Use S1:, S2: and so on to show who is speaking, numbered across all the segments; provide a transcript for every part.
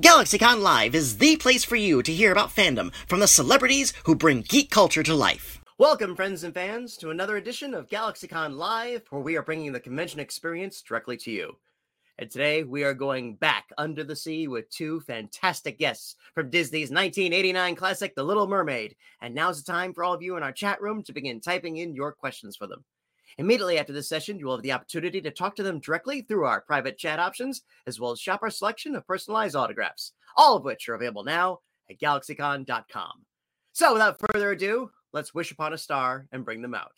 S1: GalaxyCon Live is the place for you to hear about fandom from the celebrities who bring geek culture to life. Welcome, friends and fans, to another edition of GalaxyCon Live, where we are bringing the convention experience directly to you. And today we are going back under the sea with two fantastic guests from Disney's 1989 classic, The Little Mermaid. And now's the time for all of you in our chat room to begin typing in your questions for them. Immediately after this session, you will have the opportunity to talk to them directly through our private chat options, as well as shop our selection of personalized autographs, all of which are available now at galaxycon.com. So without further ado, let's wish upon a star and bring them out.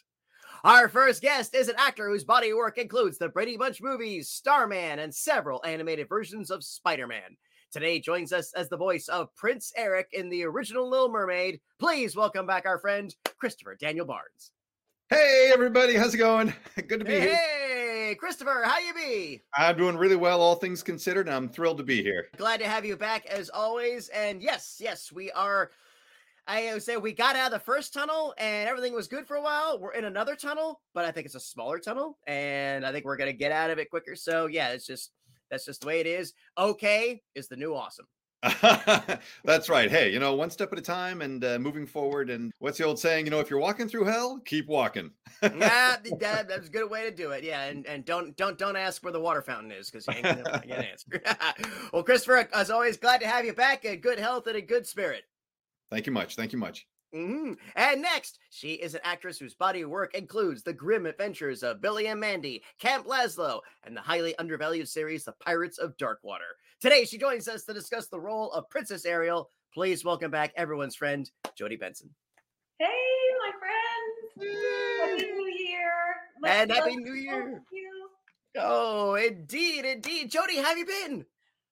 S1: Our first guest is an actor whose body of work includes the Brady Bunch movies, Starman, and several animated versions of Spider Man. Today joins us as the voice of Prince Eric in the original Little Mermaid. Please welcome back our friend, Christopher Daniel Barnes.
S2: Hey everybody, how's it going? Good to be
S1: hey,
S2: here.
S1: Hey, Christopher, how you be?
S2: I'm doing really well, all things considered, and I'm thrilled to be here.
S1: Glad to have you back as always. And yes, yes, we are. I would say we got out of the first tunnel and everything was good for a while. We're in another tunnel, but I think it's a smaller tunnel, and I think we're gonna get out of it quicker. So yeah, it's just that's just the way it is. Okay, is the new awesome.
S2: That's right. Hey, you know, one step at a time and uh, moving forward. And what's the old saying? You know, if you're walking through hell, keep walking.
S1: yeah, that, that's a good way to do it. Yeah, and, and don't don't don't ask where the water fountain is because you ain't gonna get an answer. well, Christopher, as always, glad to have you back in good health and a good spirit.
S2: Thank you much. Thank you much.
S1: Mm-hmm. And next, she is an actress whose body of work includes the grim adventures of Billy and Mandy, Camp Lazlo, and the highly undervalued series The Pirates of Darkwater. Today, she joins us to discuss the role of Princess Ariel. Please welcome back everyone's friend, Jodi Benson.
S3: Hey, my friends! Happy New Year! Let's
S1: and Happy. New Year!
S3: You.
S1: Oh, indeed, indeed. Jodi, how have you been?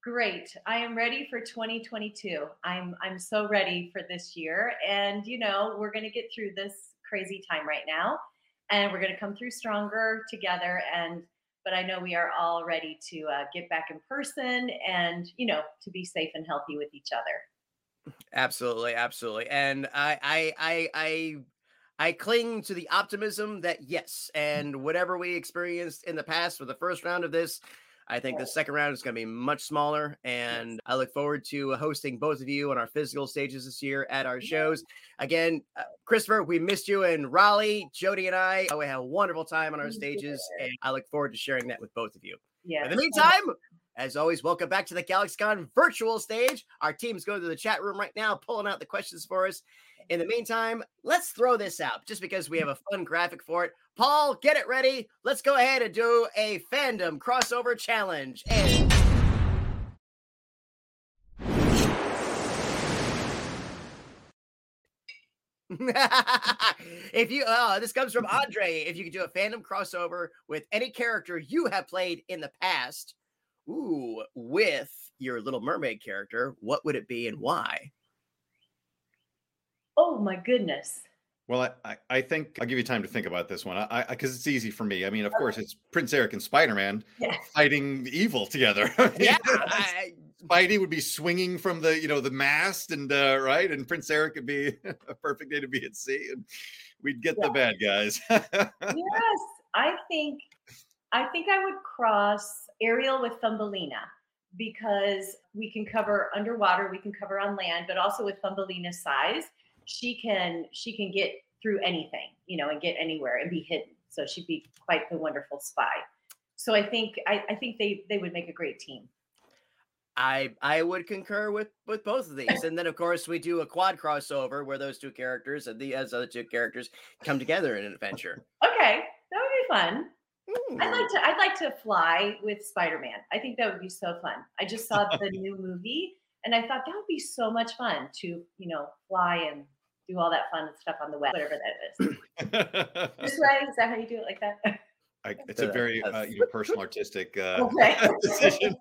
S3: Great. I am ready for 2022. I'm I'm so ready for this year, and you know we're going to get through this crazy time right now, and we're going to come through stronger together. And but I know we are all ready to uh, get back in person, and you know to be safe and healthy with each other.
S1: Absolutely, absolutely. And I I I I I cling to the optimism that yes, and whatever we experienced in the past for the first round of this, I think the second round is going to be much smaller, and I look forward to hosting both of you on our physical stages this year at our shows. Again, uh, Christopher, we missed you in Raleigh. Jodi and I, we had a wonderful time on our stages, and I look forward to sharing that with both of you.
S3: Yeah.
S1: In the meantime, as always, welcome back to the GalaxyCon virtual stage. Our team's going to the chat room right now, pulling out the questions for us. In the meantime, let's throw this out just because we have a fun graphic for it. Paul, get it ready. Let's go ahead and do a fandom crossover challenge. And if you oh this comes from andre if you could do a fandom crossover with any character you have played in the past ooh with your little mermaid character what would it be and why
S3: Oh my goodness.
S2: Well, I, I, I think I'll give you time to think about this one. I because it's easy for me. I mean, of
S3: Okay.
S2: course, it's Prince Eric and Spider Man
S3: Yeah.
S2: fighting evil together. I mean,
S1: yeah
S2: that's-
S1: I-
S2: Spidey would be swinging from the you know the mast and uh, right, and Prince Eric would be a perfect day to be at sea, and we'd get the bad guys.
S3: yes, I think I think I would cross Ariel with Thumbelina because we can cover underwater, we can cover on land, but also with Thumbelina's size, she can she can get through anything, you know, and get anywhere and be hidden. So she'd be quite the wonderful spy. So I think I, I think they they would make a great team.
S1: I I would concur with with both of these, and then of course we do a quad crossover where those two characters and the as other two characters come together in an adventure.
S3: Okay, that would be fun. I'd
S1: Hmm.
S3: like to I'd like to fly with Spider-Man. I think that would be so fun. I just saw the new movie and I thought that would be so much fun to, you know, fly and do all that fun stuff on the web, whatever that is. This way, is that how you do it like that?
S2: I, it's a very
S1: uh,
S2: you know personal artistic uh,
S3: Okay.
S2: decision.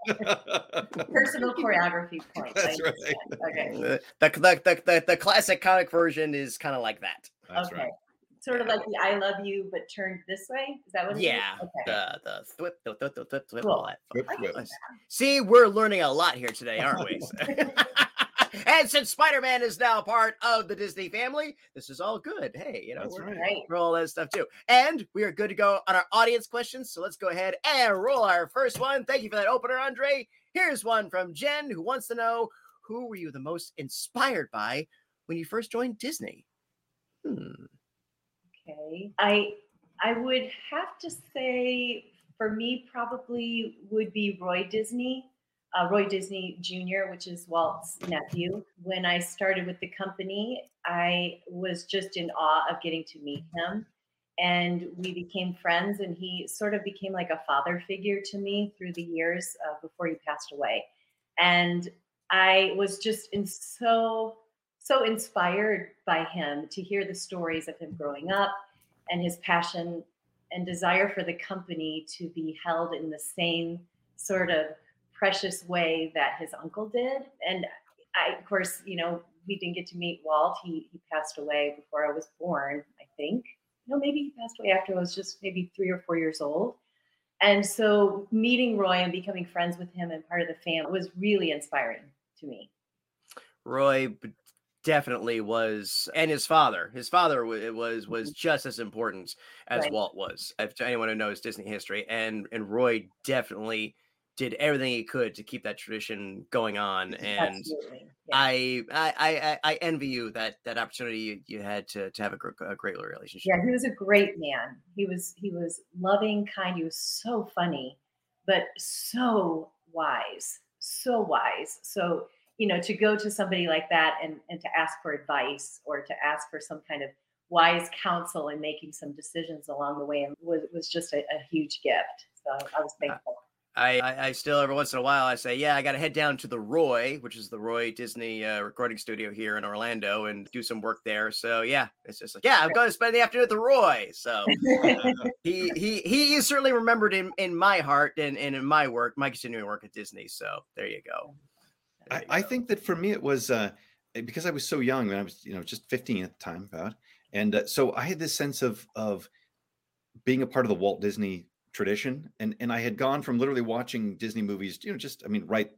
S3: Personal choreography point.
S2: That's right.
S3: understand. Okay.
S1: The, the, the, the, the classic comic version is kind of like that.
S2: That's
S3: okay.
S2: right.
S3: Sort of like the I love you, but turned this way. Is that what it is?
S1: Yeah,
S3: Okay.
S1: the the thwip, thwip, thwip, thwip, thwip, thwip,
S3: Cool.
S1: all that.
S2: Whip,
S3: I
S2: whip.
S1: See, we're learning a lot here today, aren't we? And since Spider-Man is now part of the Disney family, this is all good. Hey, you know,
S2: That's
S1: we're,
S2: right.
S3: Right.
S1: for all that stuff too. And we are good to go on our audience questions. So let's go ahead and roll our first one. Thank you for that opener, Andre. Here's one from Jen who wants to know who were you the most inspired by when you first joined Disney?
S3: Hmm. Okay. I I would have to say for me probably would be Roy Disney, uh, Roy Disney Jr., which is Walt's nephew. When I started with the company, I was just in awe of getting to meet him. And we became friends, and he sort of became like a father figure to me through the years uh, before he passed away. And I was just in so so inspired by him to hear the stories of him growing up and his passion and desire for the company to be held in the same sort of precious way that his uncle did. And I, of course, you know, we didn't get to meet Walt. He, he passed away before I was born, I think. No, maybe he passed away after I was just maybe three or four years old. And so meeting Roy and becoming friends with him and part of the family was really inspiring to me.
S1: Roy definitely was and his father his father was was mm-hmm. just as important as right. walt was if to anyone who knows disney history and and roy definitely did everything he could to keep that tradition going on and yeah. I, I i i envy you that that opportunity you, you had to to have a, a great relationship.
S3: Yeah he was a great man. He was he was loving kind he was so funny but so wise so wise. So you know to go to somebody like that and and to ask for advice or to ask for some kind of wise counsel in making some decisions along the way and was, was just a, a huge gift. So i was uh, thankful
S1: I, I, still every once in a while I say, yeah, I got to head down to the Roy, which is the Roy Disney uh, recording studio here in Orlando, and do some work there. So yeah, it's just like, yeah, I'm going to spend the afternoon at the Roy. So he he he is certainly remembered in in my heart and, and in my work, my continuing work at Disney. So there you go.
S2: I, I, think that for me it was uh, because I was so young when I was you know just 15 at the time about, and uh, so I had this sense of of being a part of the Walt Disney tradition, and and I had gone from literally watching Disney movies, you know, just I mean, right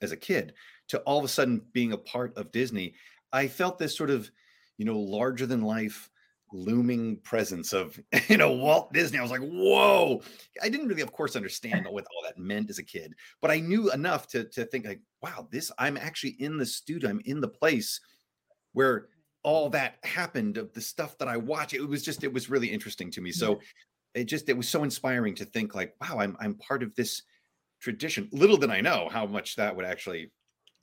S2: as a kid, to all of a sudden being a part of Disney. I felt this sort of you know larger than life looming presence of you know Walt Disney. I was like, whoa! I didn't really, of course, understand what all that meant as a kid, but I knew enough to to think like, wow, this I'm actually in the studio. I'm in the place where all that happened of the stuff that I watch. It was just it was really interesting to me. So it just it was so inspiring to think like, wow, I'm I'm part of this tradition. Little did I know how much that would actually,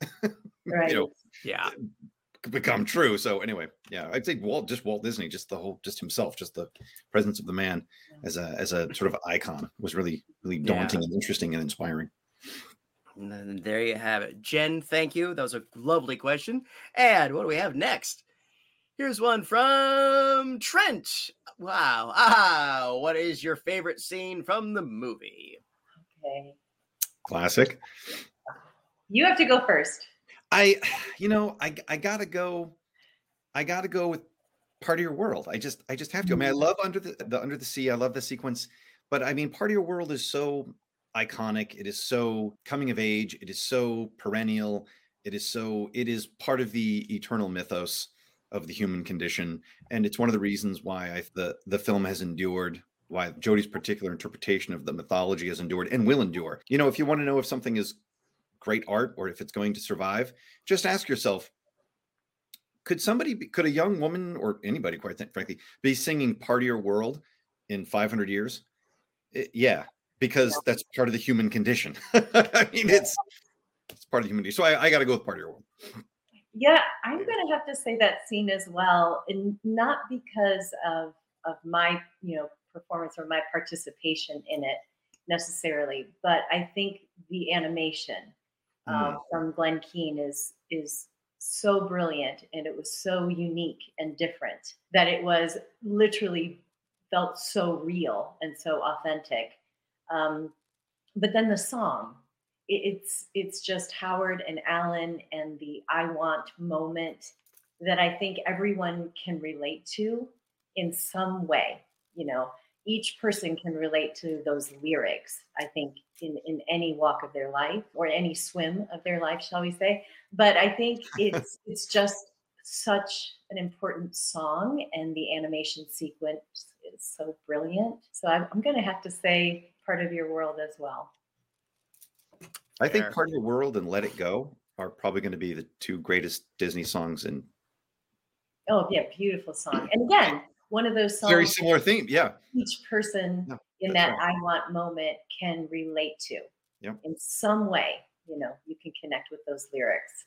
S3: right. you know,
S1: yeah, uh,
S2: become true. So anyway, yeah, I'd say Walt, just Walt Disney, just the whole, just himself, just the presence of the man as a as a sort of icon was really really daunting yeah. and interesting and inspiring.
S1: And there you have it, Jen. Thank you. That was a lovely question. And what do we have next? Here's one from Trent. Wow. Ah, what is your favorite scene from the movie?
S3: Okay.
S2: Classic.
S3: You have to go first.
S2: I, you know, I I gotta go. I gotta go with part of your world. I just I just have to. I mean, I mm. love under the, the under the sea. I love the sequence, but I mean, part of your world is so iconic. It is so coming of age. It is so perennial. It is so. It is part of the eternal mythos of the human condition, and it's one of the reasons why I, the the film has endured. Why Jodi's particular interpretation of the mythology has endured and will endure. You know, if you want to know if something is great art or if it's going to survive, just ask yourself could somebody be, could a young woman or anybody quite frankly be singing part of your world in 500 years? It, yeah because that's part of the human condition. I mean it's it's part of the human condition. So i, I got to go with part of your world
S3: yeah i'm gonna have to say that scene as well and not because of of my you know performance or my participation in it necessarily but i think the animation mm. from Glen Keane is is so brilliant and it was so unique and different that it was literally felt so real and so authentic. Um, but then the song, it's it's just Howard and Alan and the I want moment that I think everyone can relate to in some way. You know, each person can relate to those lyrics i think in in any walk of their life or any swim of their life shall we say. But i think it's it's just such an important song and the animation sequence is so brilliant. So i'm, I'm going to have to say part of your world as well
S2: I think Part of the World and Let It Go are probably going to be the two greatest Disney songs in
S3: Oh, yeah, beautiful song. And again, one of those songs
S2: very similar theme. Yeah.
S3: Each person
S2: No,
S3: in that
S2: right.
S3: I want moment can relate to
S2: Yep.
S3: in some way. You know, you can connect with those lyrics.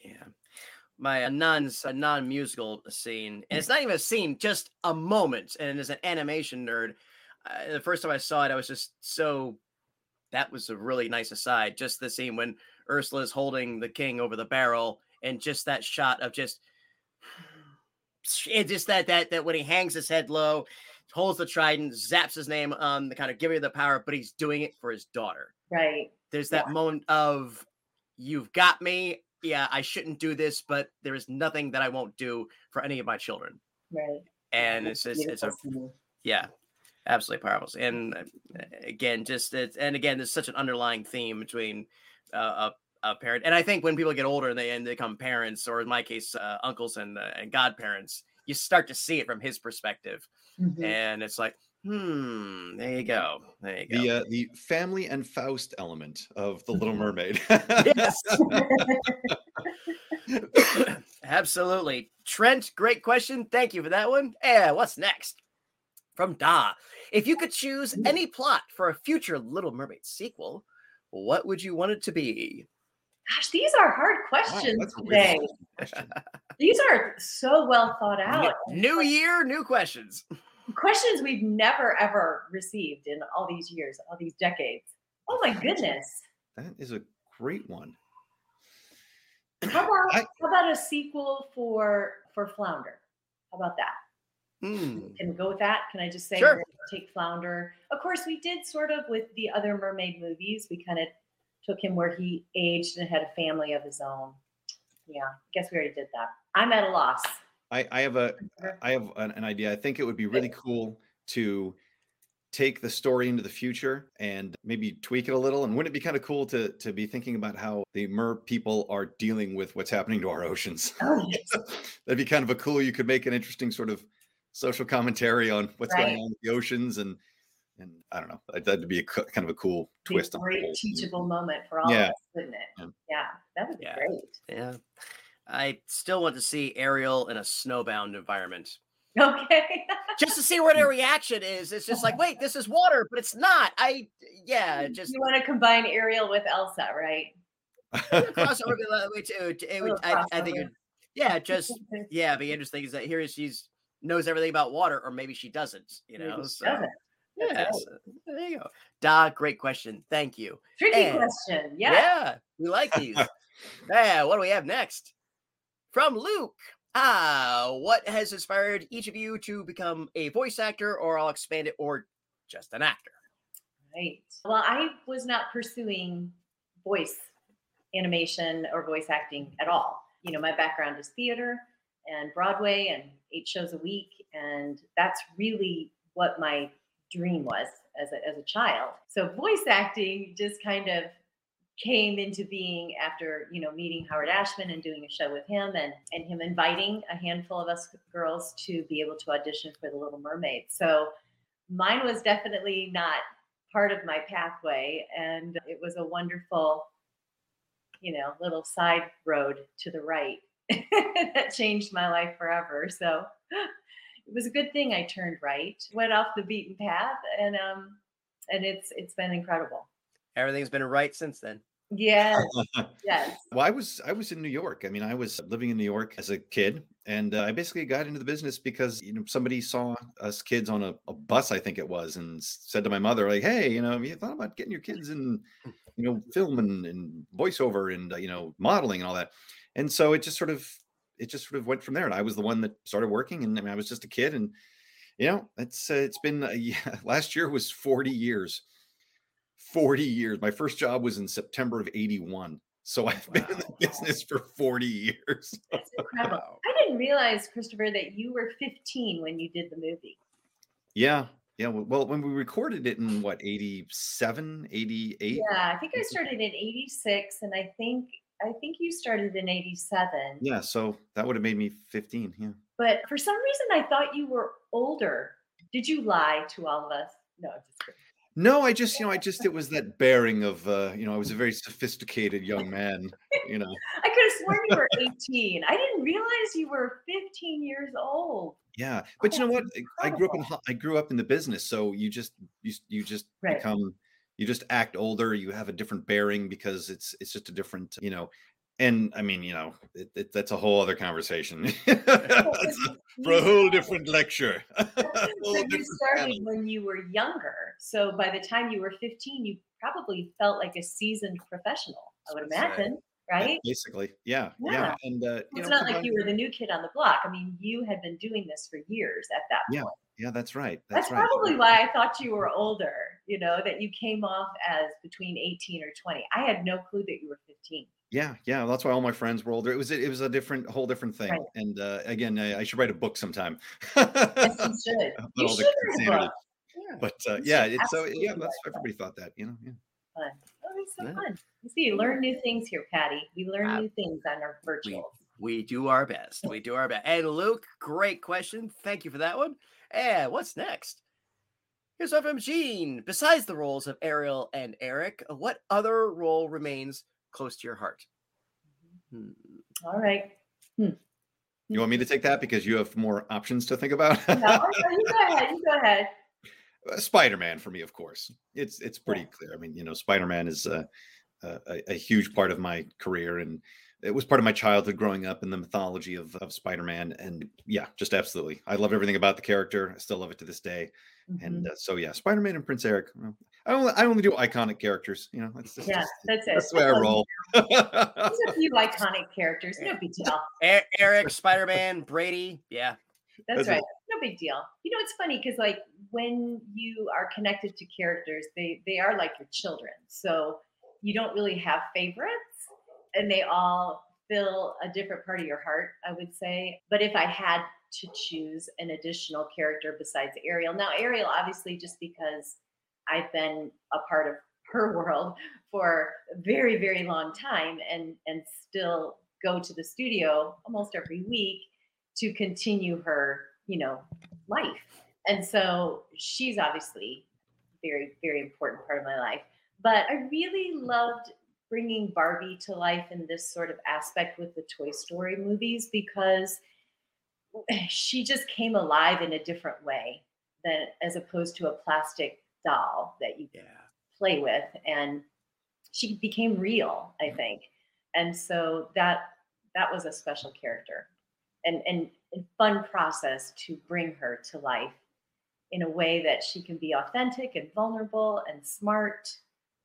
S1: Yeah. My uh, non's a non-musical scene, and it's not even a scene, just a moment. And as an animation nerd, uh, the first time I saw it, I was just so. That was a really nice aside. Just the scene when Ursula is holding the king over the barrel, and just that shot of just, just that that that when he hangs his head low, holds the trident, zaps his name on the kind of giving you the power, but he's doing it for his daughter
S3: Right.
S1: there's that moment of you've got me yeah i shouldn't do this but there is nothing that i won't do for any of my children
S3: Right.
S1: and it's just it's a yeah absolutely powerful and uh, again just it's and again there's such an underlying theme between uh, a, a parent and i think when people get older and they and they become parents or in my case uh, uncles and uh, and godparents you start to see it from his perspective
S3: Mhm.
S1: and it's like hmm there you go there you go
S2: The uh, the family and Faust element of the Little Mermaid.
S1: yes Absolutely. Trent, great question. Thank you for that one. Yeah. what's next? From Da. If you could choose mm. any plot for a future Little Mermaid sequel, what would you want it to be?
S3: Gosh, these are hard questions
S2: that's a really
S3: today.
S2: question.
S3: These are so well thought
S1: New-
S3: out.
S1: New year, new questions.
S3: questions we've never ever received in all these years, all these decades. Oh my goodness.
S2: That is a great one.
S3: How about
S2: I-
S3: how about a sequel for for Flounder? How about that?
S1: Hmm.
S3: Can we go with that? Can I just say
S1: Sure.
S3: take Flounder? Of course, we did sort of with the other mermaid movies. We kind of took him where he aged and had a family of his own. Yeah, I guess we already did that. I'm at a loss.
S2: I, I have a I have an, an idea. I think it would be really cool to take the story into the future and maybe tweak it a little. And wouldn't it be kind of cool to to be thinking about how the mer people are dealing with what's happening to our oceans?
S3: Oh, yes.
S2: That'd be kind of a cool. You could make an interesting sort of social commentary on what's
S3: Right.
S2: going on with the oceans and and I don't know. That'd- That'd be a kind of a cool twist
S3: a
S2: on the
S3: great
S2: whole thing.
S3: teachable moment for all
S2: Yeah.
S3: of us, wouldn't it?
S2: Yeah.
S3: Yeah, that would be
S1: Yeah.
S3: great.
S1: Yeah. I still want to see Ariel in a snowbound environment.
S3: Okay.
S1: Just to see what her hmm. reaction is. It's just like, wait, this is water, but it's not. I yeah, just
S3: you want to combine Ariel with Elsa, right?
S1: crossover would be way too. It would,
S3: Little
S1: I, I think, it
S3: crossover.
S1: would, yeah, just yeah, be interesting is that here she's knows everything about water, or maybe she doesn't. You know,
S3: she
S1: so
S3: doesn't.
S1: Yeah, so there you go. Da, great question. Thank you.
S3: Tricky
S1: And-
S3: question. Yeah.
S1: Yeah, we like these. yeah, what do we have next? From Luke. Ah, what has inspired each of you to become a voice actor, or I'll expand it, or just an actor?
S3: Right. Well, I was not pursuing voice animation or voice acting at all. You know, my background is theater and Broadway and eight shows a week. And that's really what my dream was as a, as a child. So voice acting just kind of came into being after, you know, meeting Howard Ashman and doing a show with him and, and him inviting a handful of us girls to be able to audition for The Little Mermaid. So mine was definitely not part of my pathway and it was a wonderful you know little side road to the right that changed my life forever so it was a good thing i turned right went off the beaten path and um and it's it's been incredible
S1: Everything's been right since then.
S3: yes yes
S2: Well, I was I was in New York. I mean, I was living in New York as a kid, and uh, I basically got into the business because you know somebody saw us kids on a, a bus, I think it was, and said to my mother, like, "Hey, you know, have you thought about getting your kids in, you know, film and, and voiceover and uh, you know modeling and all that?" And so it just sort of it just sort of went from there. And I was the one that started working, and I mean, I was just a kid, and you know, it's uh, it's been uh, yeah, last year was forty years. 40 years. My first job was in September of 81. So I've been in the business for 40 years.
S3: that's incredible i didn't realize christopher that you were 15 when you did the movie
S2: Yeah. Yeah. Well, when we recorded it in what, 87, 88?
S3: yeah i think i started in 86 and i think i think you started in 87
S2: Yeah. So that would have made me 15. Yeah.
S3: But for some reason, I thought you were older. Did you lie to all of us? No, I'm just kidding.
S2: No, I just, you know, I just it was that bearing of, uh, you know, I was a very sophisticated young man. You know,
S3: I could have sworn you were 18. I didn't realize you were 15 years old.
S2: Yeah, but you know what?
S3: Oh,
S2: I grew up in I grew up in the business, so you just you you just
S3: Right.
S2: become you just act older. You have a different bearing because it's it's just a different you know. And I mean, you know, it, it, that's a whole other conversation a- for a whole different lecture. Whole
S3: So you started
S2: panel.
S3: when you were younger. So by the time you were 15, you probably felt like a seasoned professional, I would
S1: That's right.
S3: imagine, right?
S2: Basically, yeah, yeah,
S3: Yeah.
S2: and uh,
S3: It's
S2: know,
S3: not like you were the new kid on the block. I mean, you had been doing this for years at that
S2: Yeah,
S3: point.
S2: yeah, Yeah. that's right.
S3: That's,
S2: That's, right.
S3: probably why I thought you were older, you know, that you came off as between 18 or 20. I had no clue that you were 15.
S2: Yeah, yeah. That's why all my friends were older. It was it was a different, whole different thing.
S3: Right.
S2: And uh, again, I, I should write a book sometime.
S3: Yes, you should. You
S2: all the
S3: should write a book. Yeah.
S2: But uh, yeah,
S3: should
S2: it's so yeah. That's
S3: a
S2: everybody thought that, you know. Yeah.
S3: fun. Oh, it's so
S1: Yeah.
S3: fun. You see, you learn new things here, Patty. We learn
S1: Uh,
S3: new things on our virtuals.
S1: We do our best. We do our best. And Luke, great question. Thank you for that one. And what's next? Here's one from Gene. Besides the roles of Ariel and Eric, what other role remains close to your heart? Hmm.
S3: All right.
S2: You want me to take that because you have more options to think about?
S3: No, no, you go ahead. You go ahead.
S2: Spider Man for me, of course. It's it's pretty clear. I mean, you know, Spider Man is uh, a, a, a huge part of my career, and it was part of my childhood growing up in the mythology of, of Spider Man. And yeah, just absolutely, I love everything about the character. I still love it to this day. And
S3: Mhm.
S2: uh, so yeah, Spider Man and Prince Eric. well, I only I only do iconic characters. You know, that's just,
S3: yeah,
S2: just-
S3: that's it.
S2: that's the way I
S3: That's
S2: roll.
S3: There's a few iconic characters. No big deal.
S1: E- Eric, Spider Man, Brady. Yeah.
S3: That's,
S2: That's it.
S3: right. No big deal. You know, it's funny because like when you are connected to characters, they they are like your children. So you don't really have favorites, and they all fill a different part of your heart. I would say. But if I had to choose an additional character besides Ariel, now Ariel, obviously, just because I've been a part of her world for a very very long time, and and still go to the studio almost every week to continue her, you know, life. And so she's obviously very, very important part of my life. But I really loved bringing Barbie to life in this sort of aspect with the Toy Story movies because she just came alive in a different way than as opposed to a plastic doll that you
S1: Yeah.
S3: play with and she became real i mm-hmm. think. And so that that was a special character and and a fun process to bring her to life in a way that she can be authentic and vulnerable and smart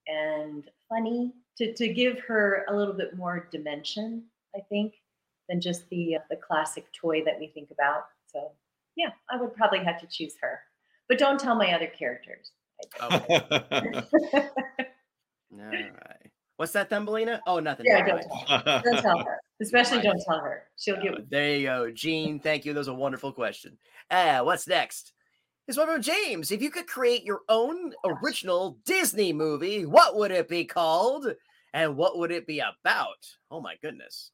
S3: and funny to, to give her a little bit more dimension i think than just the uh, the classic toy that we think about so yeah i would probably have to choose her but don't tell my other characters
S1: Okay. All right. What's that, Thumbelina? Oh, nothing.
S3: Yeah, don't
S1: mind.
S3: Don't tell her. Especially don't tell her. She'll get
S1: Uh, there you go, Gene. Thank you. That was a wonderful question. Uh, what's next? This one from James. If you could create your own original Disney movie, what would it be called? And what would it be about? Oh my goodness.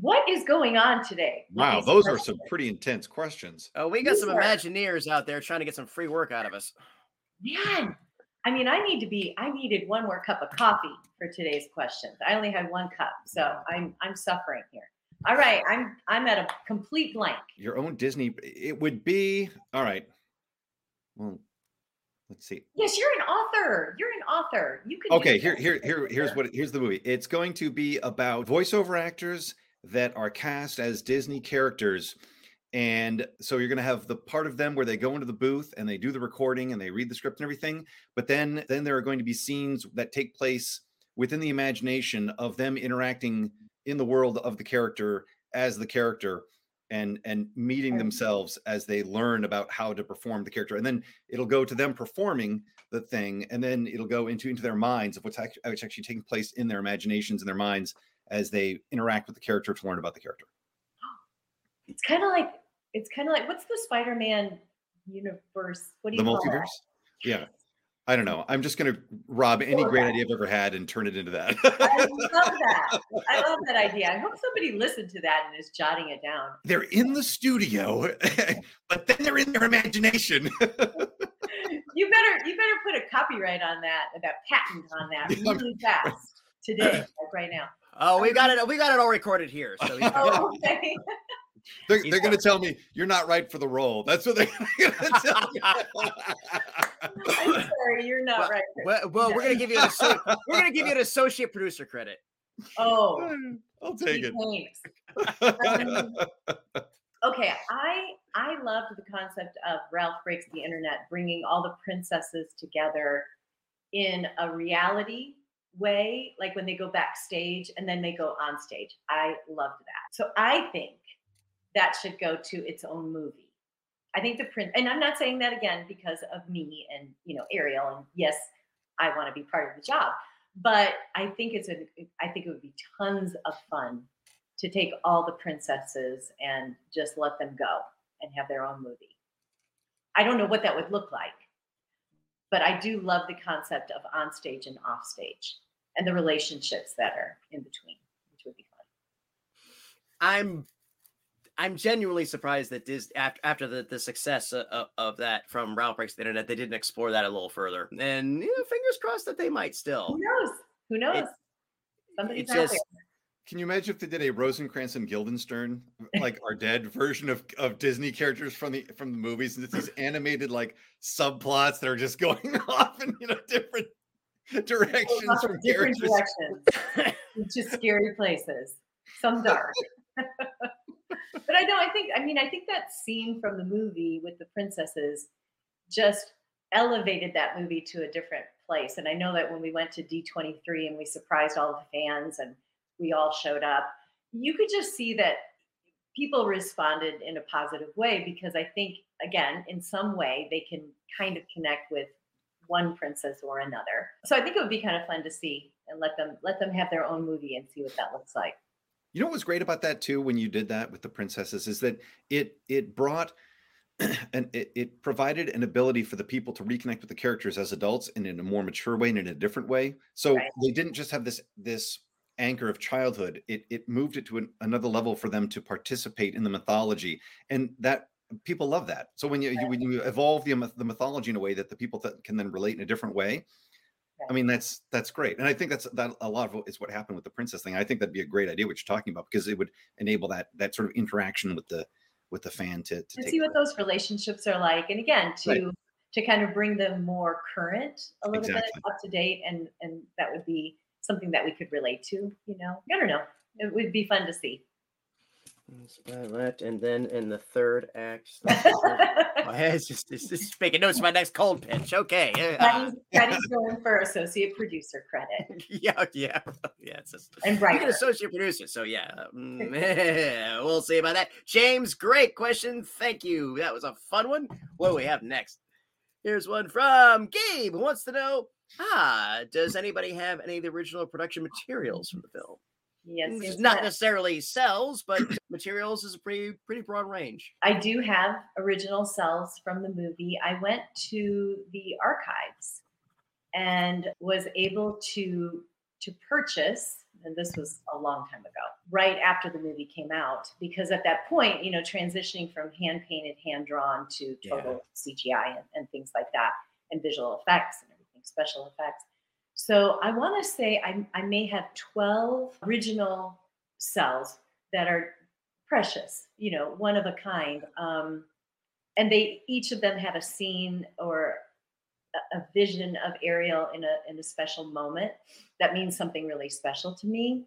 S3: what is going on today?
S2: wow, those are some pretty intense questions.
S1: Oh, we got
S3: These
S1: some
S3: are-
S1: Imagineers out there trying to get some free work out of us.
S3: man. I mean, I need to be. I needed one more cup of coffee for today's questions. I only had one cup, so I'm I'm suffering here. All right, I'm I'm at a complete blank.
S2: Your own Disney. It would be all right. Well, let's see.
S3: Yes, you're an author. You're an author. You can.
S2: Okay, here, here, here, here's what. Here's the movie. It's going to be about voiceover actors that are cast as Disney characters, and so you're going to have the part of them where they go into the booth and they do the recording and they read the script and everything. But then, then there are going to be scenes that take place within the imagination of them interacting in the world of the character as the character and and meeting themselves as they learn about how to perform the character and then it'll go to them performing the thing and then it'll go into into their minds of what's actually, taking place in their imaginations and their minds as they interact with the character to learn about the character
S3: It's kind of like it's kind of like what's the Spider-Man universe? What do you
S2: the
S3: call
S2: multiverse
S3: that?
S2: yeah i don't know i'm just going to rob any great idea i've ever had and turn it into that
S3: I love that. I love that idea. I hope somebody listened to that and is jotting it down.
S2: they're in the studio but then they're in their imagination
S3: You you better you better put a copyright on that, that patent on that really fast today, like right now.
S1: Oh, we got it. We got it all recorded here. So
S3: oh, okay.
S2: They're, they're going to tell me you're not right for the role. That's what they're going to tell me.
S3: I'm sorry, you're not
S1: well,
S3: right.
S1: Well, well we're going to give you an we're going to give you an associate producer credit.
S3: Oh,
S2: I'll take it.
S3: Um, okay, I I loved the concept of Ralph Breaks the Internet, bringing all the princesses together in a reality way, like when they go backstage and then they go on stage. I loved that. So I think that should go to its own movie. I think the print, and I'm not saying that again because of me and you know Ariel, and yes, I want to be part of the job, but I think it's a, I think it would be tons of fun to take all the princesses and just let them go and have their own movie. I don't know what that would look like, but I do love the concept of on stage and off stage and the relationships that are in between, which would be fun.
S1: I'm I'm genuinely surprised that Disney after after the, the success of, of that from Ralph Breaks the Internet, they didn't explore that a little further. And you know, fingers crossed that they might still.
S3: Who knows? Who knows? It,
S1: Somebody's out just, there.
S2: Can you imagine if they did a Rosencrantz and Guildenstern, like our dead version of, of Disney characters from the from the movies, and it's these animated like subplots that are just going off in you know different directions from different
S3: directions, just scary places. Some dark. But I know, I think, I mean, I think that scene from the movie with the princesses just elevated that movie to a different place. And I know that when we went to D23 and we surprised all the fans and we all showed up, you could just see that people responded in a positive way because I think, again, in some way, they can kind of connect with one princess or another. So I think it would be kind of fun to see and let them let them have their own movie and see what that looks like.
S2: You know what was great about that too when you did that with the princesses is that it it brought and it, it provided an ability for the people to reconnect with the characters as adults and in a more mature way and in a different way. So right. they didn't just have this this anchor of childhood. It it moved it to an, another level for them to participate in the mythology, and that people love that. So when you, right. you when you evolve the the mythology in a way that the people th- can then relate in a different way, I mean, that's that's great, and I think that's that a lot of is what happened with the princess thing. I think that'd be a great idea what you're talking about because it would enable that that sort of interaction with the with the fan to, to
S3: see what those relationships are like, and again to right. to kind of bring them more current, a little exactly. bit up to date, and and that would be something that we could relate to. You know, I don't know, it would be fun to see.
S1: Left, and then in the third act, my head's just, it's just making notes of my next cold pitch. Okay,
S3: Patty's, Patty's going for associate producer credit.
S1: yeah, yeah, yeah. It's just,
S3: and right,
S1: associate producer. So yeah, mm, we'll see about that. James, great question. Thank you. That was a fun one. What do we have next? Here's one from Gabe. Who wants to know? Ah, does anybody have any of the original production materials from the film?
S3: Yes,
S1: not necessarily cells, but materials is a pretty pretty broad range.
S3: I do have original cells from the movie. I went to the archives and was able to to purchase and this was a long time ago right after the movie came out because at that point you know transitioning from hand painted hand drawn to total yeah. cgi and, and things like that and visual effects and everything special effects so I want to say I, I may have 12 original cells that are precious, you know, one of a kind. Um, and they each of them have a scene or a, a vision of Ariel in a in a special moment that means something really special to me.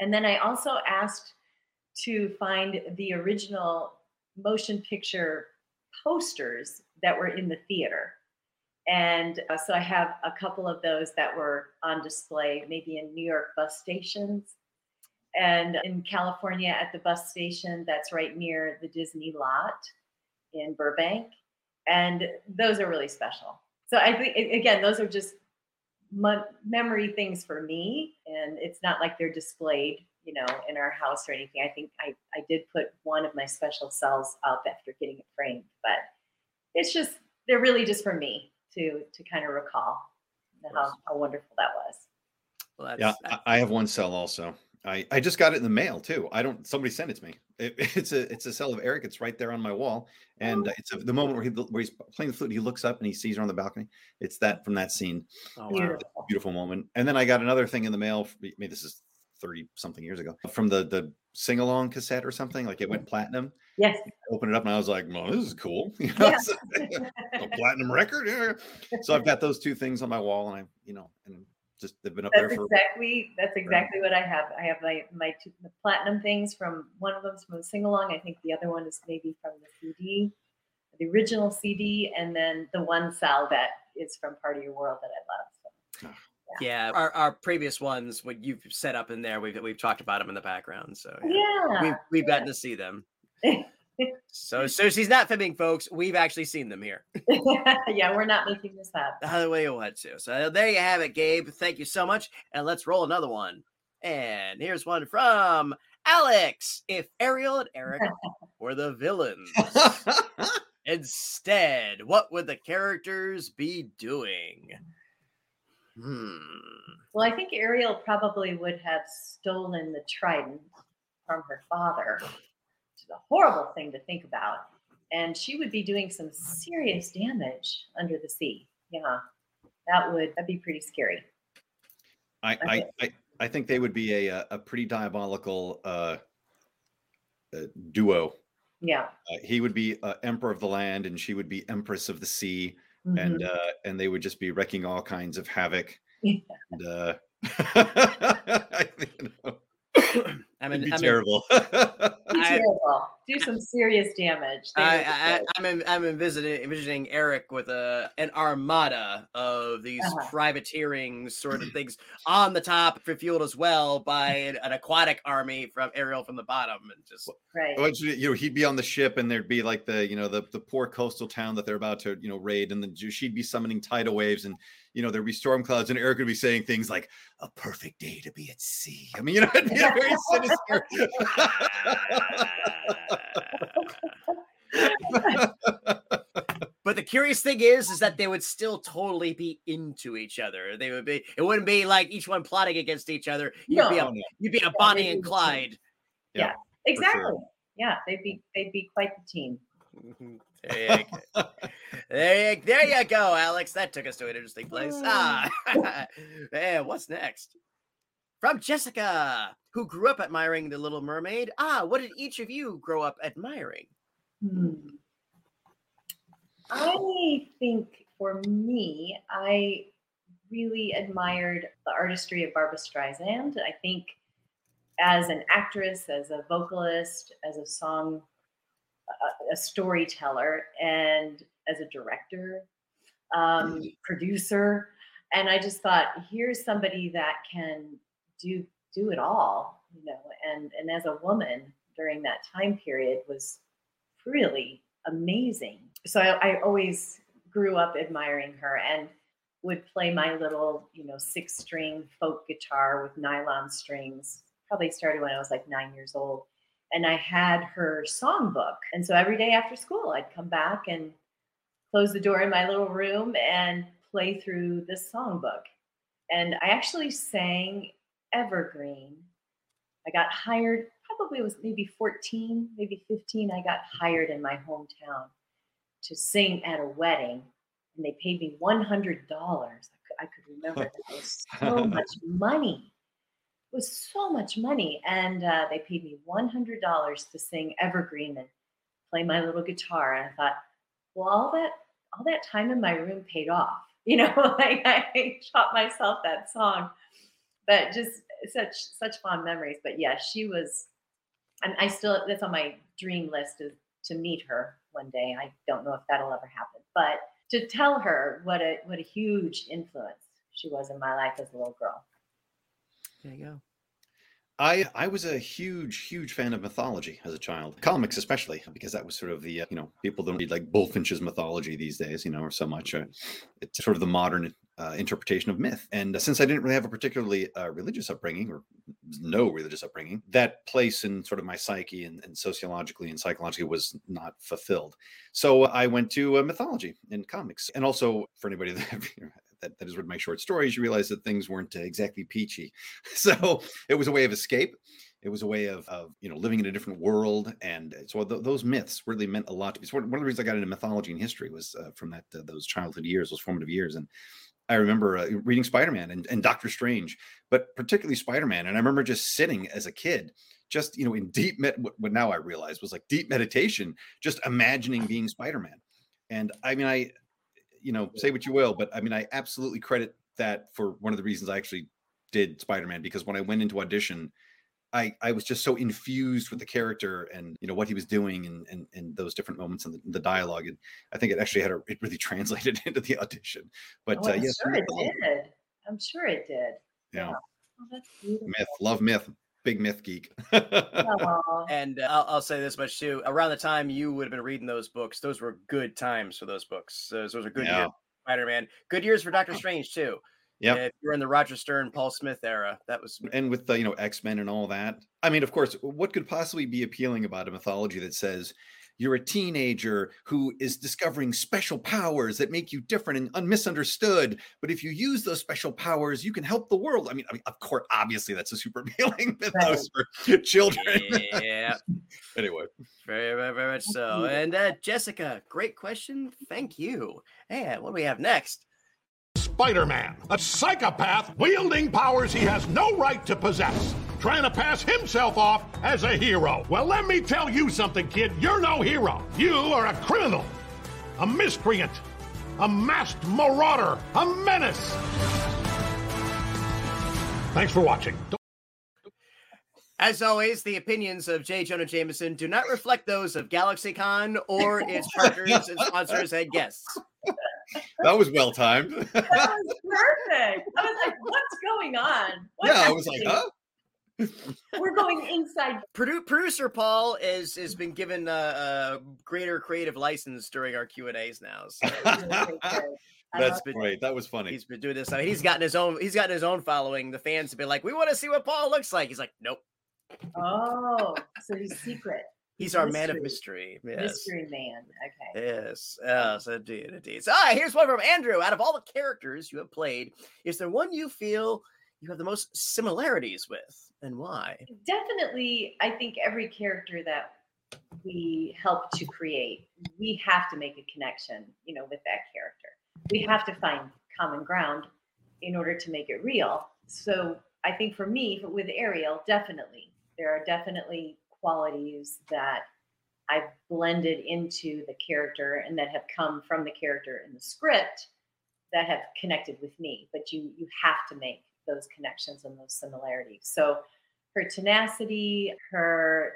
S3: And then I also asked to find the original motion picture posters that were in the theater. And uh, so I have a couple of those that were on display, maybe in New York bus stations and in California at the bus station that's right near the Disney lot in Burbank. And those are really special. So I think, again, those are just memory things for me. And it's not like they're displayed, you know, in our house or anything. I think I, I did put one of my special cells up after getting it framed, but it's just, they're really just for me to to kind of recall how, how wonderful that was.
S2: Well, yeah, I have one cell also. I, I just got it in the mail too. I don't. Somebody sent it to me. It, it's a it's a cell of Eric. It's right there on my wall, and
S3: Oh.
S2: it's a, the moment where he where he's playing the flute. He looks up and he sees her on the balcony. It's that from that scene.
S1: Oh, uh, wow.
S3: Beautiful.
S2: Beautiful moment. And then I got another thing in the mail. I mean, this is thirty something years ago from the the sing along cassette or something. Like it went platinum.
S3: Yes.
S2: I opened it up and I was like, "Well, this is cool." You know,
S3: Yeah.
S2: a platinum record. Yeah. So I've got those two things on my wall, and I, you know, and just they've been up there
S3: That's
S2: for.
S3: exactly that's exactly what I have. I have my my two, the platinum things from one of them's from the sing along. I think the other one is maybe from the CD, the original CD, and then the one cell that is from Part of Your World that I love. So,
S1: Yeah, our, our previous ones, what you've set up in there, we've we've talked about them in the background. So yeah,
S3: yeah,
S1: we've we've gotten to see them. So so she's not fibbing, folks. We've actually seen them here.
S3: yeah, we're not making this up.
S1: the way you want to. So there you have it, Gabe. Thank you so much. And let's roll another one. And here's one from Alex. If Ariel and Eric were the villains, instead, what would the characters be doing? Hmm.
S3: Well, I think Ariel probably would have stolen the trident from her father, is a horrible thing to think about. And she would be doing some serious damage under the sea. Yeah, that would that'd be pretty scary.
S2: I, I, I, I think they would be a a- a pretty diabolical uh, uh, duo.
S3: Yeah,
S2: Uh, he would be uh, emperor of the land, and she would be empress of the sea,
S3: Mhm.
S2: and uh, and they would just be wrecking all kinds of havoc.
S3: Yeah.
S2: And, uh, I think, you know,
S1: I
S2: it'd
S1: mean,
S2: be
S1: I mean,
S2: terrible.
S3: Be
S1: I-
S3: terrible. Do some serious damage.
S1: I, I, I'm, I'm envisioning, envisioning Eric with a an armada of these
S3: Uh-huh.
S1: privateering sort of things on the top, fueled as well by an, an aquatic army from Ariel from the bottom, and just
S3: right.
S2: Well, you know, he'd be on the ship, and there'd be like the, you know, the the poor coastal town that they're about to, you know, raid, and then she'd be summoning tidal waves, and you know, there'd be storm clouds, and Eric would be saying things like "a perfect day to be at sea." I mean, you know, it'd be a very sinister.
S1: But the curious thing is, is that they would still totally be into each other. They would be. It wouldn't be like each one plotting against each other. You'd be a, you'd be a
S3: they'd
S1: Bonnie
S3: be
S1: and
S3: Clyde. Yeah,
S1: Clyde.
S3: Exactly. Yeah, they'd be they'd be quite the team.
S1: There you, go. there, you, there you go, Alex. That took us to an interesting place. Ah, and what's next? From Jessica, who grew up admiring The Little Mermaid. Ah, what did each of you grow up admiring?
S3: Hmm. I think for me, I really admired the artistry of Barbra Streisand. I think as an actress, as a vocalist, as a song, a, a storyteller, and as a director, um, producer, and I just thought, here's somebody that can do do it all, you know. And and as a woman during that time period was really amazing. So I, I always grew up admiring her and would play my little, you know, six string folk guitar with nylon strings. Probably started when I was like nine years old. And I had her songbook. And so every day after school, I'd come back and close the door in my little room and play through this songbook. And I actually sang Evergreen. I got hired, probably was maybe 14, maybe 15. I got hired in my hometown to sing at a wedding, and they paid me $100. I could, remember that was so much money. It was so much money. And uh, they paid me $100 to sing Evergreen and play my little guitar. And I thought, well, all that all that time in my room paid off. You know, like I taught myself that song. But just such such fond memories. But yeah, she was and I still that's on my dream list is to meet her one day. I don't know if that'll ever happen. But to tell her what a what a huge influence she was in my life as a little girl.
S1: There you go.
S2: I I was a huge huge fan of mythology as a child, comics especially because that was sort of the uh, you know people don't read like Bulfinch's mythology these days, you know, or so much. Uh, it's sort of the modern uh, interpretation of myth. And uh, since I didn't really have a particularly uh, religious upbringing or no religious upbringing, that place in sort of my psyche and, and sociologically and psychologically was not fulfilled. So I went to uh, mythology and comics, and also for anybody that that, that has read my short stories, you realize that things weren't exactly peachy. So it was a way of escape. It was a way of, of you know living in a different world, and so th- those myths really meant a lot to me. So one of the reasons I got into mythology and history was uh, from that uh, those childhood years, those formative years, and I remember uh, reading Spider Man and, and Doctor Strange, but particularly Spider Man. And I remember just sitting as a kid, just you know, in deep med- what now I realize was like deep meditation, just imagining being Spider Man. And I mean, I, you know, say what you will, but I mean, I absolutely credit that for one of the reasons I actually did Spider Man because when I went into audition, I, I was just so infused with the character and you know what he was doing and and, and those different moments in the, the dialogue and I think it actually had a it really translated into the audition. But
S3: oh,
S2: uh,
S3: I'm
S2: yes,
S3: sure it did. I'm sure it did.
S2: Yeah,
S3: Oh, that's
S2: myth, love myth, big myth geek.
S1: And uh, I'll, I'll say this much too: around the time you would have been reading those books, those were good times for those books. Those, those are good
S2: Yeah.
S1: years. Spider Man, good years for Doctor Strange too.
S2: Yep.
S1: If you were in the Roger Stern, Paul Smith era, that was
S2: and with the you know x-men and all that i mean of course what could possibly be appealing about a mythology that says you're a teenager who is discovering special powers that make you different and un- misunderstood but if you use those special powers you can help the world i mean, I mean of course obviously that's a super appealing mythos for children
S1: yeah,
S2: anyway
S1: very, very, very much so. And uh, Jessica, great question. Thank you. And what do we have next?
S4: Spider Man, a psychopath wielding powers he has no right to possess, trying to pass himself off as a hero. Well, let me tell you something, kid. You're no hero. You are a criminal, a miscreant, a masked marauder, a menace. Thanks for watching.
S1: As always, the opinions of J. Jonah Jameson do not reflect those of GalaxyCon or its partners and sponsors and guests.
S2: That was well timed
S3: That was perfect. I was like, what's going on? What's
S2: yeah i was like huh
S3: We're going inside.
S1: Produ- producer Paul is has been given a, a greater creative license during our Q and A's now. So
S3: I
S2: that's
S3: love
S1: been-
S2: great that was funny
S1: he's been doing this. I mean, he's gotten his own. He's gotten his own following. The fans have been like, "We want to see what Paul looks like." He's like, "Nope."
S3: Oh, so he's secret.
S1: He's our man of mystery. Yes.
S3: Mystery man. Okay.
S1: Yes, yes, indeed, indeed. So, here's one from Andrew. Out of all the characters you have played, is there one you feel you have the most similarities with, and why?
S3: Definitely, I think every character that we help to create, we have to make a connection, you know, with that character. We have to find common ground in order to make it real. So I think for me, with Ariel, definitely, there are definitely qualities that I've blended into the character and that have come from the character in the script that have connected with me. But you you have to make those connections and those similarities. So her tenacity, her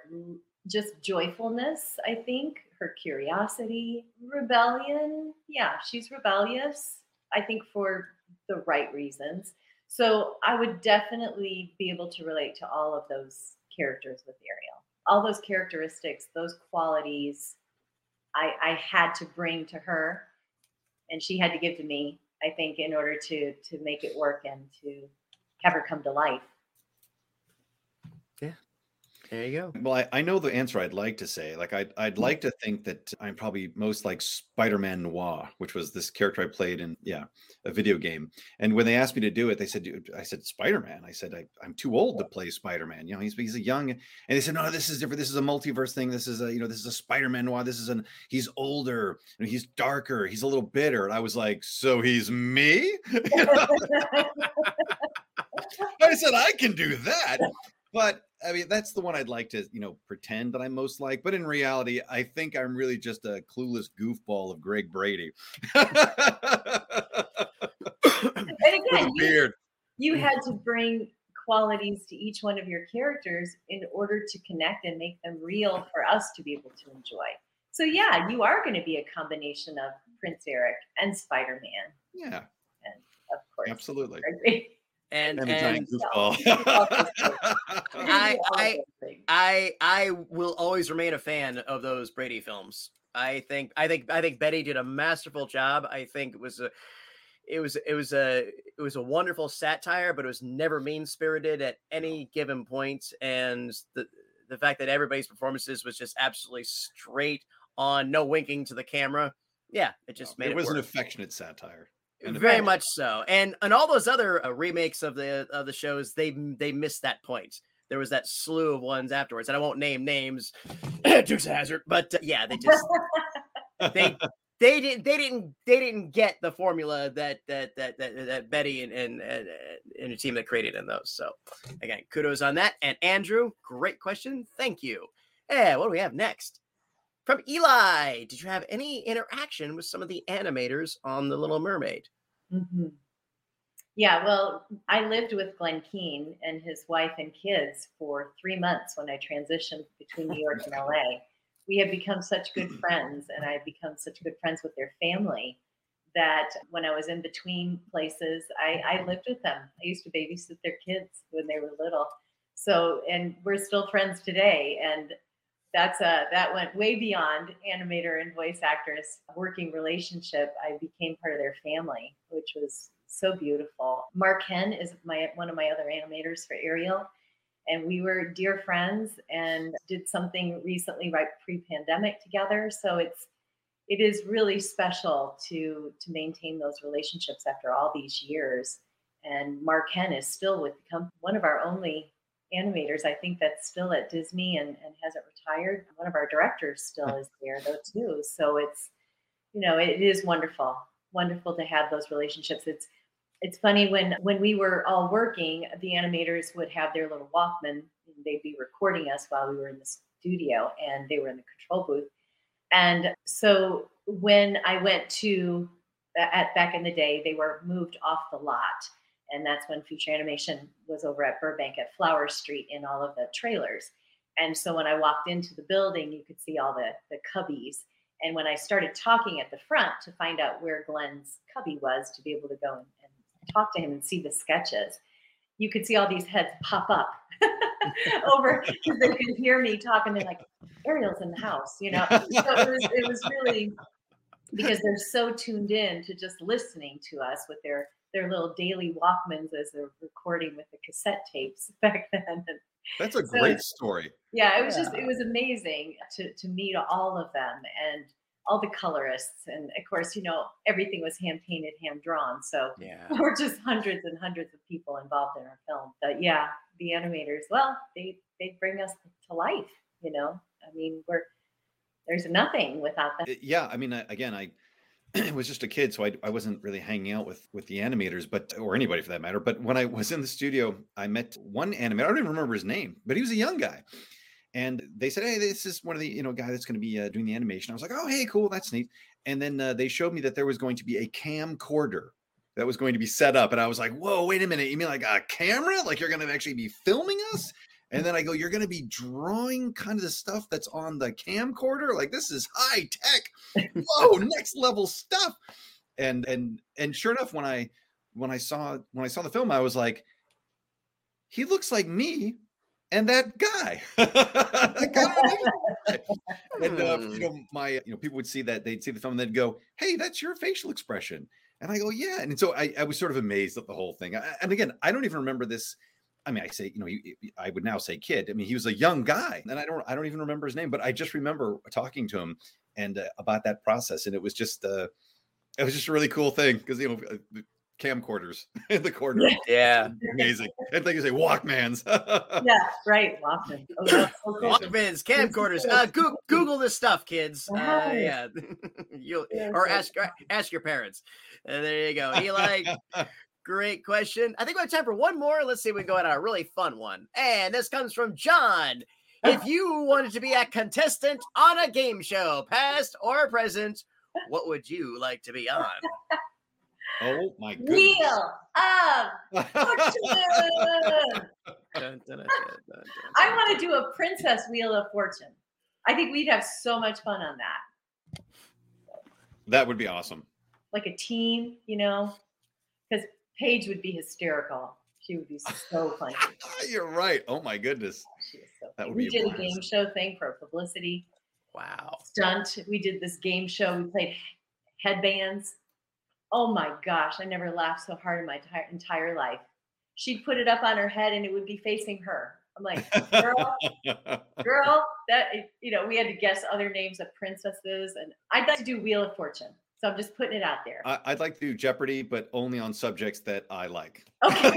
S3: just joyfulness, I think, her curiosity, rebellion. Yeah, she's rebellious, I think, for the right reasons. So I would definitely be able to relate to all of those characters with Ariel. All those characteristics, those qualities, I, I had to bring to her, and she had to give to me. I think in order to to make it work and to have her come to life.
S1: There you go.
S2: Well, I, I know the answer I'd like to say. Like, I'd, I'd like to think that I'm probably most like Spider Man Noir, which was this character I played in, yeah, a video game. And when they asked me to do it, they said, I said, Spider Man. I said, I, I'm too old to play Spider Man. You know, he's, he's a young, and they said, no, this is different. This is a multiverse thing. This is a, you know, this is a Spider Man Noir. This is an, he's older, and he's darker, he's a little bitter. And I was like, so he's me? You know? I said I can do that, but I mean that's the one I'd like to you know pretend that I'm most like. But in reality, I think I'm really just a clueless goofball of Greg Brady
S3: and again, you, you had to bring qualities to each one of your characters in order to connect and make them real for us to be able to enjoy. So yeah, you are going to be a combination of Prince Eric and Spider Man,
S2: Yeah, And
S3: of course.
S2: absolutely.
S3: Gregory.
S1: And
S2: And
S1: and. I- I- I I will always remain a fan of those Brady films. I think I think I think Betty did a masterful job. I think it was a it was it was a it was a wonderful satire, but it was never mean spirited at any given point. And the the fact that everybody's performances was just absolutely straight on, no winking to the camera. Yeah, it just made it,
S2: it was an affectionate satire.
S1: Very much so, and and all those other uh, remakes of the of the shows, they they missed that point. There was that slew of ones afterwards, and I won't name names, Dukes Hazzard, but uh, yeah, they just they they didn't they didn't they didn't get the formula that that that that, that Betty and, and and and the team that created in those. So again, kudos on that. And Andrew, great question. Thank you. Yeah, what do we have next? From Eli, did you have any interaction with some of the animators on The Little Mermaid?
S3: Mm-hmm. Yeah, well, I lived with Glen Keane and his wife and kids for three months when I transitioned between New York and LA we have become such good friends and I've become such good friends with their family that when I was in between places, I, I lived with them. I used to babysit their kids when they were little. So, and we're still friends today. And that's a, that went way beyond animator and voice actress working relationship. I became part of their family, which was so beautiful. Mark Henn is my, one of my other animators for Ariel and we were dear friends and did something recently right pre-pandemic together so it's it is really special to to maintain those relationships after all these years and mark henn is still with one of our only animators i think that's still at disney and, and hasn't retired. One of our directors still is there though too. So it's you know it is wonderful wonderful to have those relationships. It's it's funny when when we were all working the animators would have their little walkman they'd be recording us while we were in the studio and they were in the control booth. And so when i went to at back in the day they were moved off the lot and that's when feature animation was over at burbank at flower street in all of the trailers and so when i walked into the building you could see all the the cubbies and when i started talking at the front to find out where Glen's cubby was to be able to go and, and talk to him and see the sketches, you could see all these heads pop up over because they could hear me talking. They're like, Ariel's in the house, you know. So it was, it was really because they're so tuned in to just listening to us with their their little daily Walkmans as they're recording with the cassette tapes back then.
S2: That's a so, great story.
S3: Yeah, it was yeah. just it was amazing to to meet all of them and all the colorists and of course you know everything was hand painted hand drawn so yeah we're just hundreds and hundreds of people involved in our film but yeah the animators well they they bring us to life you know i mean we're there's nothing without them
S2: yeah i mean again i was just a kid so I, I wasn't really hanging out with with the animators but or anybody for that matter but when i was in the studio i met one animator i don't even remember his name but he was a young guy and they said, "Hey, this is one of the you know guy that's going to be uh, doing the animation." I was like, "Oh, hey, cool, that's neat." And then uh, they showed me that there was going to be a camcorder that was going to be set up, and I was like, "Whoa, wait a minute! You mean like a camera? Like you're going to actually be filming us?" And then I go, "You're going to be drawing kind of the stuff that's on the camcorder? Like this is high tech, whoa, next level stuff." And and and sure enough, when I when I saw when I saw the film, I was like, "He looks like me, and that guy. and uh, you hmm. know, my you know, people would see that they'd see the film and they'd go, "Hey, that's your facial expression." And I go, "Yeah." And so I, I was sort of amazed at the whole thing. I, and again, I don't even remember this. I mean, I say, you know, I would now say kid. I mean, he was a young guy, and I don't, I don't even remember his name, but I just remember talking to him and uh, about that process, and it was just, uh, it was just a really cool thing because you know, uh, camcorders in the corner.
S1: Yeah,
S2: amazing. And like you say, Walkmans.
S3: yeah, right. Walkman. Oh,
S1: Walkmans, camcorders. Uh, go- Google this stuff, kids. Uh, yeah, you or ask ask your parents. Uh, there you go, Eli. Great question. I think we have time for one more. Let's see if we can go on a really fun one. And this comes from John. If you wanted to be a contestant on a game show, past or present, what would you like to be on?
S2: Oh my goodness.
S3: Wheel of Fortune. I want to do a princess wheel of fortune. I think we'd have so much fun on that.
S2: That would be awesome.
S3: Like a team, you know, because Paige would be hysterical. She would be so funny.
S2: You're right. Oh my goodness.
S3: She is so that would we did a, a game show thing for publicity.
S1: Wow.
S3: Stunt. We did this game show. We played headbands oh my gosh, I never laughed so hard in my t- entire life. She'd put it up on her head and it would be facing her. I'm like, girl, girl, that, you know, we had to guess other names of princesses. And I'd like to do Wheel of Fortune. So I'm just putting it out there.
S2: I, would like to do Jeopardy, but only on subjects that I like.
S3: Okay.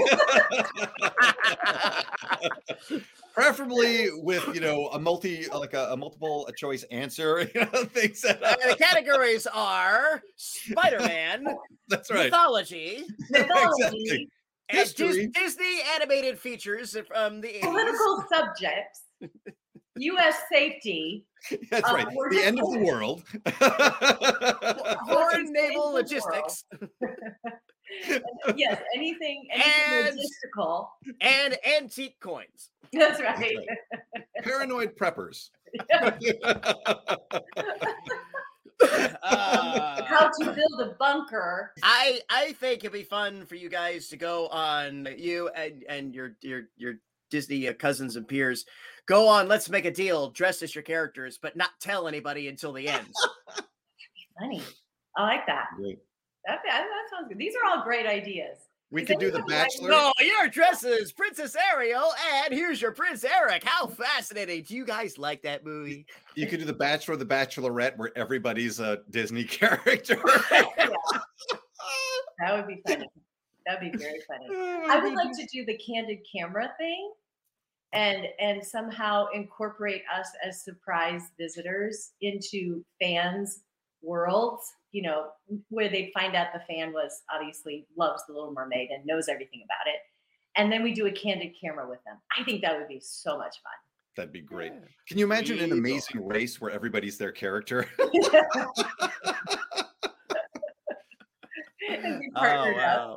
S2: Preferably with you know a multi like a, a multiple choice answer. You know things that
S1: uh, the categories are Spider-Man.
S2: That's right.
S1: Mythology.
S3: Mythology.
S2: History.
S1: Disney animated features from the 80s.
S3: political subjects. U.S. safety.
S2: That's
S3: uh,
S2: right. The end of the world.
S1: Foreign naval logistics.
S3: yes, anything, anything and, logistical.
S1: And antique coins.
S3: That's right. That's
S2: right. Paranoid preppers.
S3: Uh, how to build a bunker.
S1: I I think it'd be fun for you guys to go on you and and your your your Disney uh, cousins and peers go on. Let's make a deal. Dress as your characters, but not tell anybody until the end.
S3: funny. I like that. Great. That, that, that sounds good. These are all great ideas.
S2: We could do the Bachelor.
S1: No, your dress is Princess Ariel, and here's your Prince Eric. How fascinating! Do you guys like that movie?
S2: You could do the Bachelor, the Bachelorette, where everybody's a Disney character.
S3: that would be funny. That'd be very funny. Oh, I would like to do the candid camera thing, and and somehow incorporate us as surprise visitors into fans' worlds you know, where they'd find out the fan was obviously loves the Little Mermaid and knows everything about it. And then we do a candid camera with them. I think that would be so much fun.
S2: That'd be great. Yeah. Can you imagine an amazing race where everybody's their character?
S1: oh, wow.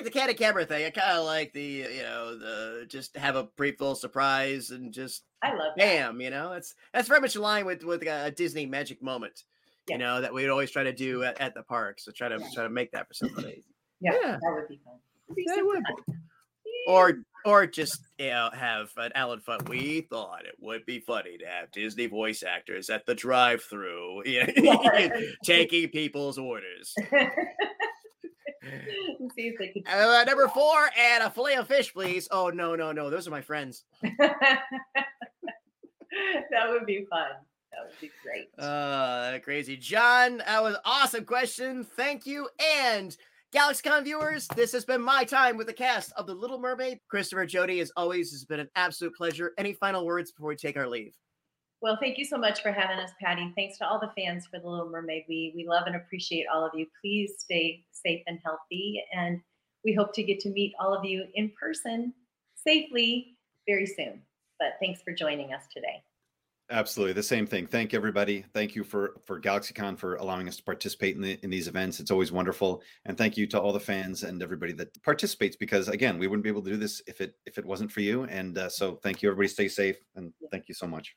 S1: I kind of like the candid camera thing. I kind of like the, you know, the just have a brief little surprise and just
S3: I love
S1: bam, that. you know, that's that's very much in line with with uh, a Disney magic moment. Yeah. You know that we'd always try to do mm-hmm. at, at the park. So try to yeah. try to make that for somebody.
S3: Yeah, yeah. that would be fun. Be would.
S1: Or or just you know have an Allen Funt. We thought it would be funny to have Disney voice actors at the drive-through, taking people's orders.
S3: see if they could.
S1: Uh, number four, and a fillet of fish, please. Oh no, no, no! Those are my friends.
S3: that would be fun. That would be great.
S1: Uh, crazy, John. That was awesome question. Thank you, and. GalaxyCon viewers, this has been my time with the cast of The Little Mermaid. Christopher Jodi, as always, has been an absolute pleasure. Any final words before we take our leave?
S3: Well, thank you so much for having us, Patty. Thanks to all the fans for The Little Mermaid. We we love and appreciate all of you. Please stay safe and healthy, and we hope to get to meet all of you in person safely very soon. But thanks for joining us today.
S2: Absolutely, the same thing. Thank everybody. Thank you for for GalaxyCon for allowing us to participate in the, in these events. It's always wonderful, and thank you to all the fans and everybody that participates. Because again, we wouldn't be able to do this if it if it wasn't for you. And uh, so, thank you, everybody. Stay safe, and thank you so much.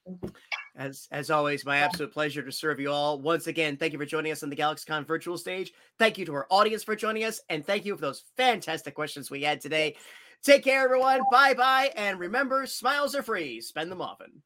S1: As as always, my absolute pleasure to serve you all. Once again, thank you for joining us on the GalaxyCon virtual stage. Thank you to our audience for joining us, and thank you for those fantastic questions we had today. Take care, everyone. Bye bye, and remember, smiles are free. Spend them often.